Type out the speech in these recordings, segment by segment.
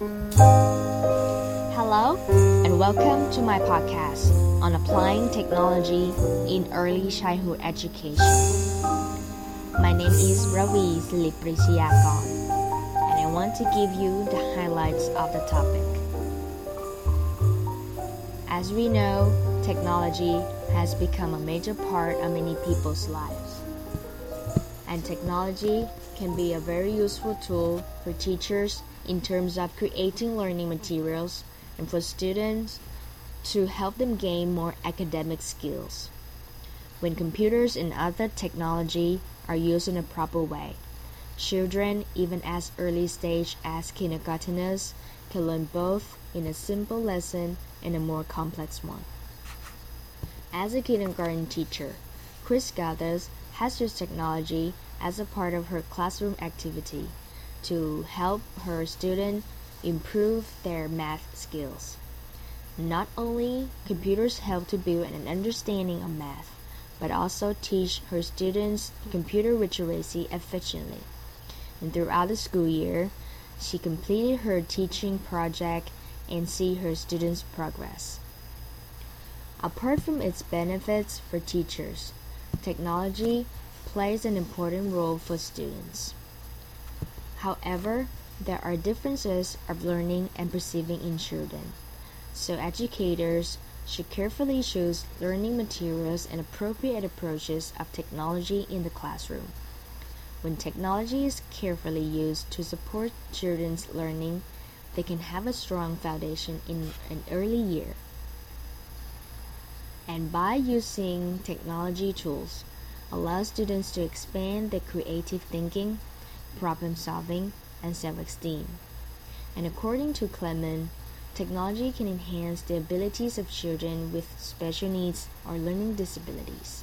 Hello, and welcome to my podcast on applying technology in early childhood education. My name is Ravi Siliprisiakon, and I want to give you the highlights of the topic. As we know, technology has become a major part of many people's lives. And technology can be a very useful tool for teachers in terms of creating learning materials and for students to help them gain more academic skills. When computers and other technology are used in a proper way, children, even as early stage as kindergarteners, can learn both in a simple lesson and a more complex one. As a kindergarten teacher, Chris Gathers has used technology as a part of her classroom activity to help her students improve their math skills. Not only computers help to build an understanding of math, but also teach her students computer literacy efficiently. And throughout the school year, she completed her teaching project and see her students progress. Apart from its benefits for teachers, technology plays an important role for students. However, there are differences of learning and perceiving in children, so educators should carefully choose learning materials and appropriate approaches of technology in the classroom. When technology is carefully used to support children's learning, they can have a strong foundation in an early year. And by using technology tools, allow students to expand their creative thinking problem solving, and self esteem. And according to Clement, technology can enhance the abilities of children with special needs or learning disabilities.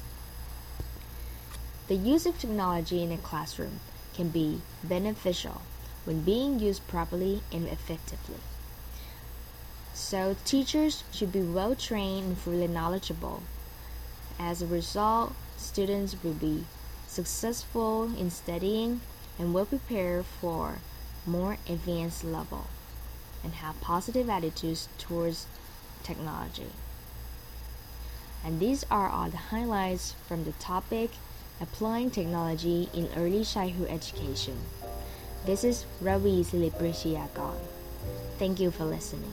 The use of technology in a classroom can be beneficial when being used properly and effectively. So, teachers should be well trained and fully knowledgeable. As a result, students will be successful in studying and will prepare for more advanced level and have positive attitudes towards technology. And these are all the highlights from the topic applying technology in early childhood education. This is Ravi Siliprisiagon. Thank you for listening.